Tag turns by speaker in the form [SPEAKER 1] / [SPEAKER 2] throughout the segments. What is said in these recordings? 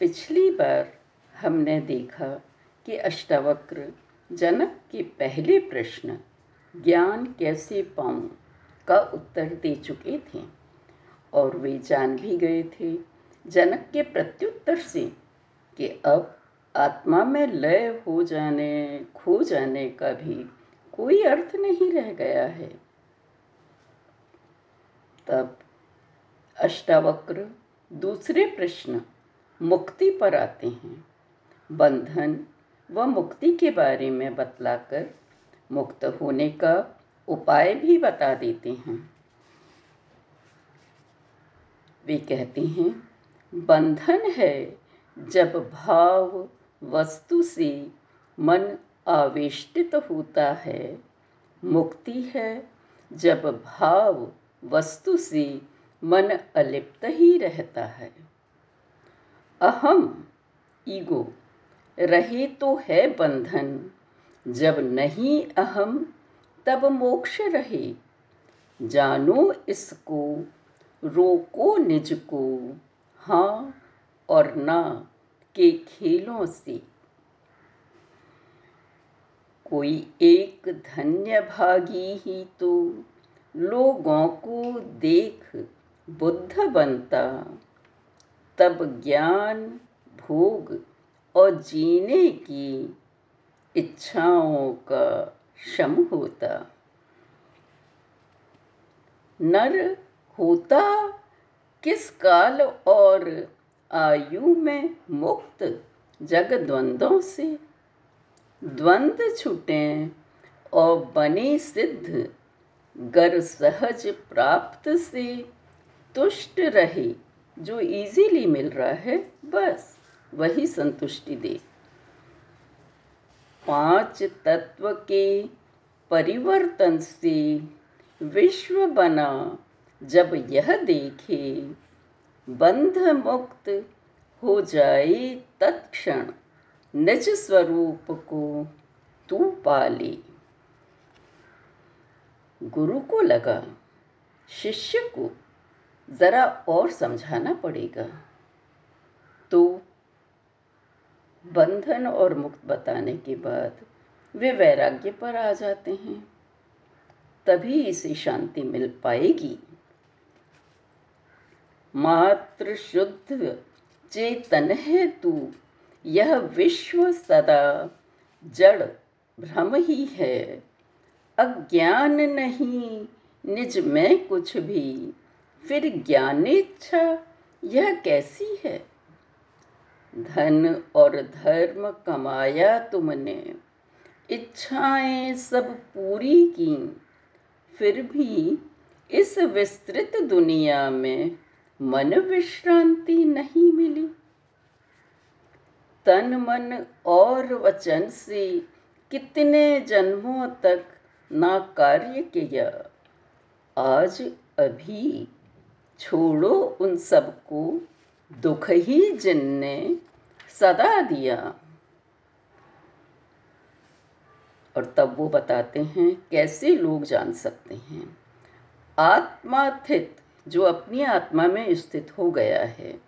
[SPEAKER 1] पिछली बार हमने देखा कि अष्टावक्र जनक के पहले प्रश्न, ज्ञान कैसे पाऊँ, का उत्तर दे चुके थे। और वे जान भी गए थे जनक के प्रत्युत्तर से कि अब आत्मा में लय हो जाने, खो जाने का भी कोई अर्थ नहीं रह गया है। तब अष्टावक्र दूसरे प्रश्न मुक्ति पर आते हैं। बंधन व मुक्ति के बारे में बतलाकर मुक्त होने का उपाय भी बता देते हैं। वे कहते हैं, बंधन है जब भाव वस्तु से मन आवेष्टित होता है। मुक्ति है जब भाव वस्तु से मन अलिप्त ही रहता है। अहम, ईगो। रहे तो है बंधन। जब नहीं अहम, तब मोक्ष रहे। जानो इसको, रोको निज को। हाँ और ना के खेलों से। कोई एक धन्य भागी ही तो लोगों को देख बुद्ध बनता। तब ज्ञान, भोग और जीने की इच्छाओं का शम होता। नर होता किस काल और आयु में मुक्त जग द्वंद्वों से? द्वंद छूटे और बने सिद्ध गर सहज प्राप्त से तुष्ट रहे। जो इजीली मिल रहा है, बस, वही संतुष्टि दे। पाँच तत्व के परिवर्तन से विश्व बना, जब यह देखे बंध मुक्त हो जाए तत्क्षण, निज स्वरूप को तू पाले। गुरु को लगा, शिष्य को जरा और समझाना पड़ेगा। तो बंधन और मुक्त बताने के बाद वे वैराग्य पर आ जाते हैं। तभी इसे शांति मिल पाएगी। मात्र शुद्ध चेतन है तू, यह विश्व सदा जड़ भ्रम ही है। अज्ञान नहीं, निज में कुछ भी फिर ज्ञानेच्छा यह कैसी है? धन और धर्म कमाया तुमने, इच्छाएँ सब पूरी की, फिर भी इस विस्तृत दुनिया में मन विश्रांति नहीं मिली। तन मन और वचन से कितने जन्मों तक ना कार्य किया, आज अभी छोड़ो उन सबको दुख ही जिनने सदा दिया। और तब वो बताते हैं कैसे लोग जान सकते हैं। आत्माथित जो अपनी आत्मा में स्थित हो गया है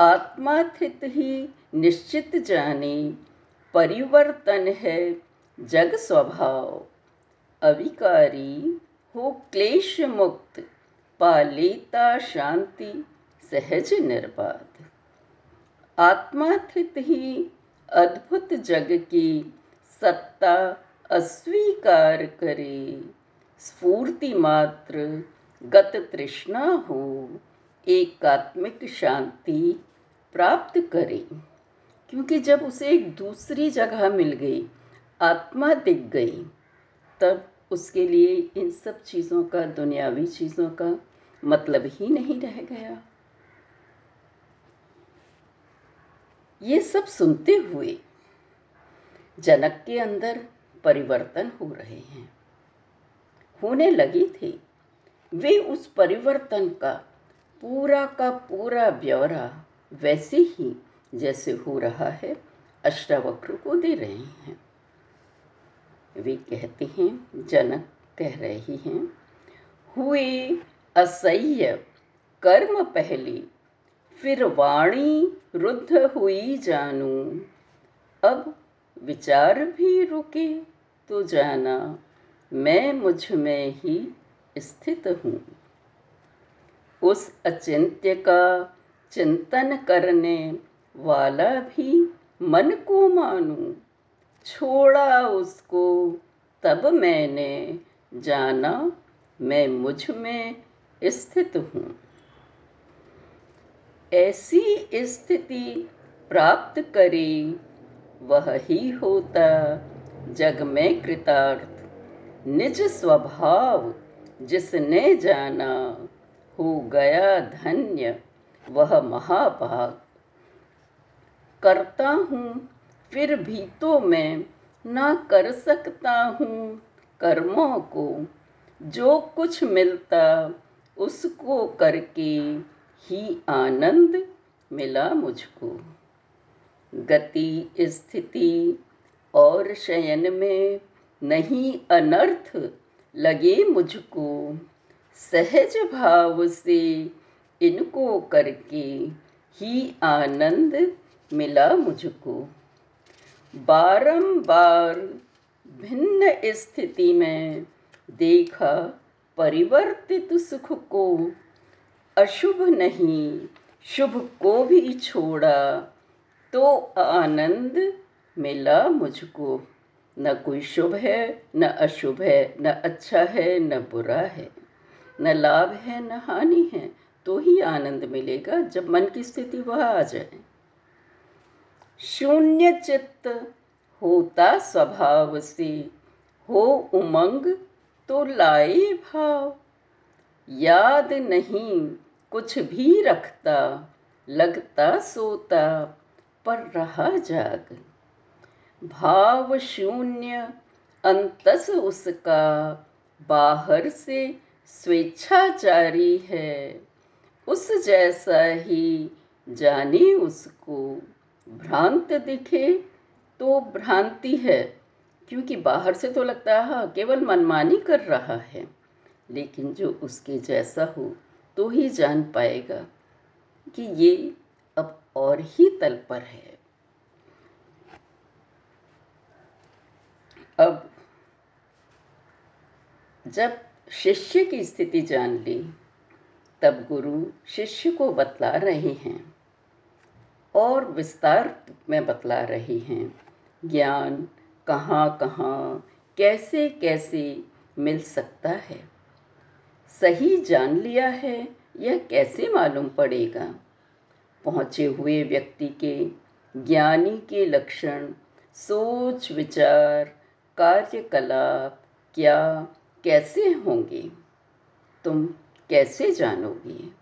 [SPEAKER 1] आत्माथित ही निश्चित जाने परिवर्तन है जग स्वभाव। अविकारी हो क्लेश मुक्त पालेता शांति सहज निर्बाध। आत्माथित ही अद्भुत जग की सत्ता अस्वीकार करे। स्फूर्ति मात्र गत तृष्णा हो, एकात्मिक शांति प्राप्त करे। क्योंकि जब उसे एक दूसरी जगह मिल गई, आत्मा दिख गई, तब उसके लिए इन सब चीज़ों का, दुनियावी चीज़ों का मतलब ही नहीं रह गया। ये सब सुनते हुए जनक के अंदर परिवर्तन हो रहे हैं। होने लगे थे। वे उस परिवर्तन का पूरा का पूरा ब्यौरा वैसे ही जैसे हो रहा है अष्टावक्र को दे रहे हैं। वे कहते हैं, जनक कह रहे हैं, हुए असह्य कर्म पहले, फिर वाणी रुद्ध हुई जानू। अब विचार भी रुके तो जाना, मैं मुझमें ही स्थित हूँ। उस अचिंत्य का चिंतन करने वाला भी मन को मानू। छोड़ा उसको, तब मैंने जाना, मैं मुझमें स्थित हूँ। ऐसी स्थिति प्राप्त करे, वह ही होता जग में कृतार्थ, निज स्वभाव जिसने जाना हो गया धन्य, वह महाभाग करता हूँ, फिर भी तो मैं ना कर सकता हूँ कर्मों को, जो कुछ मिलता उसको करके ही आनंद मिला मुझको। गति, स्थिति और शयन में नहीं अनर्थ लगे मुझको। सहज भाव से इनको करके ही आनंद मिला मुझको। बारंबार भिन्न स्थिति में देखा परिवर्तित सुख को अशुभ नहीं, शुभ को भी छोड़ा तो आनंद मिला मुझको। न कोई शुभ है, न अशुभ है, न अच्छा है, न बुरा है। न लाभ है, न हानि है तो ही आनंद मिलेगा जब मन की स्थिति वह आ जाए। शून्य चित्त होता स्वभाव से, हो उमंग तो लाए भाव। याद नहीं, कुछ भी रखता, लगता सोता, पर रहा जाग। भाव शून्य, अंतस उसका, बाहर से स्वेच्छाचारी है। उस जैसा ही जाने उसको। भ्रांत दिखे तो भ्रांति है। क्योंकि बाहर से तो लगता है केवल मनमानी कर रहा है, लेकिन जो उसके जैसा हो तो ही जान पाएगा कि ये अब और ही तल पर है। अब, जब शिष्य की स्थिति जान ली, तब गुरु शिष्य को बतला रहे हैं और विस्तार में बतला रहे हैं। ज्ञान कहाँ कहाँ, कैसे कैसे मिल सकता है। सही जान लिया है, यह कैसे मालूम पड़ेगा। पहुँचे हुए व्यक्ति के, ज्ञानी के लक्षण, सोच, विचार, कार्यकलाप क्या, कैसे होंगे? तुम कैसे जानोगे?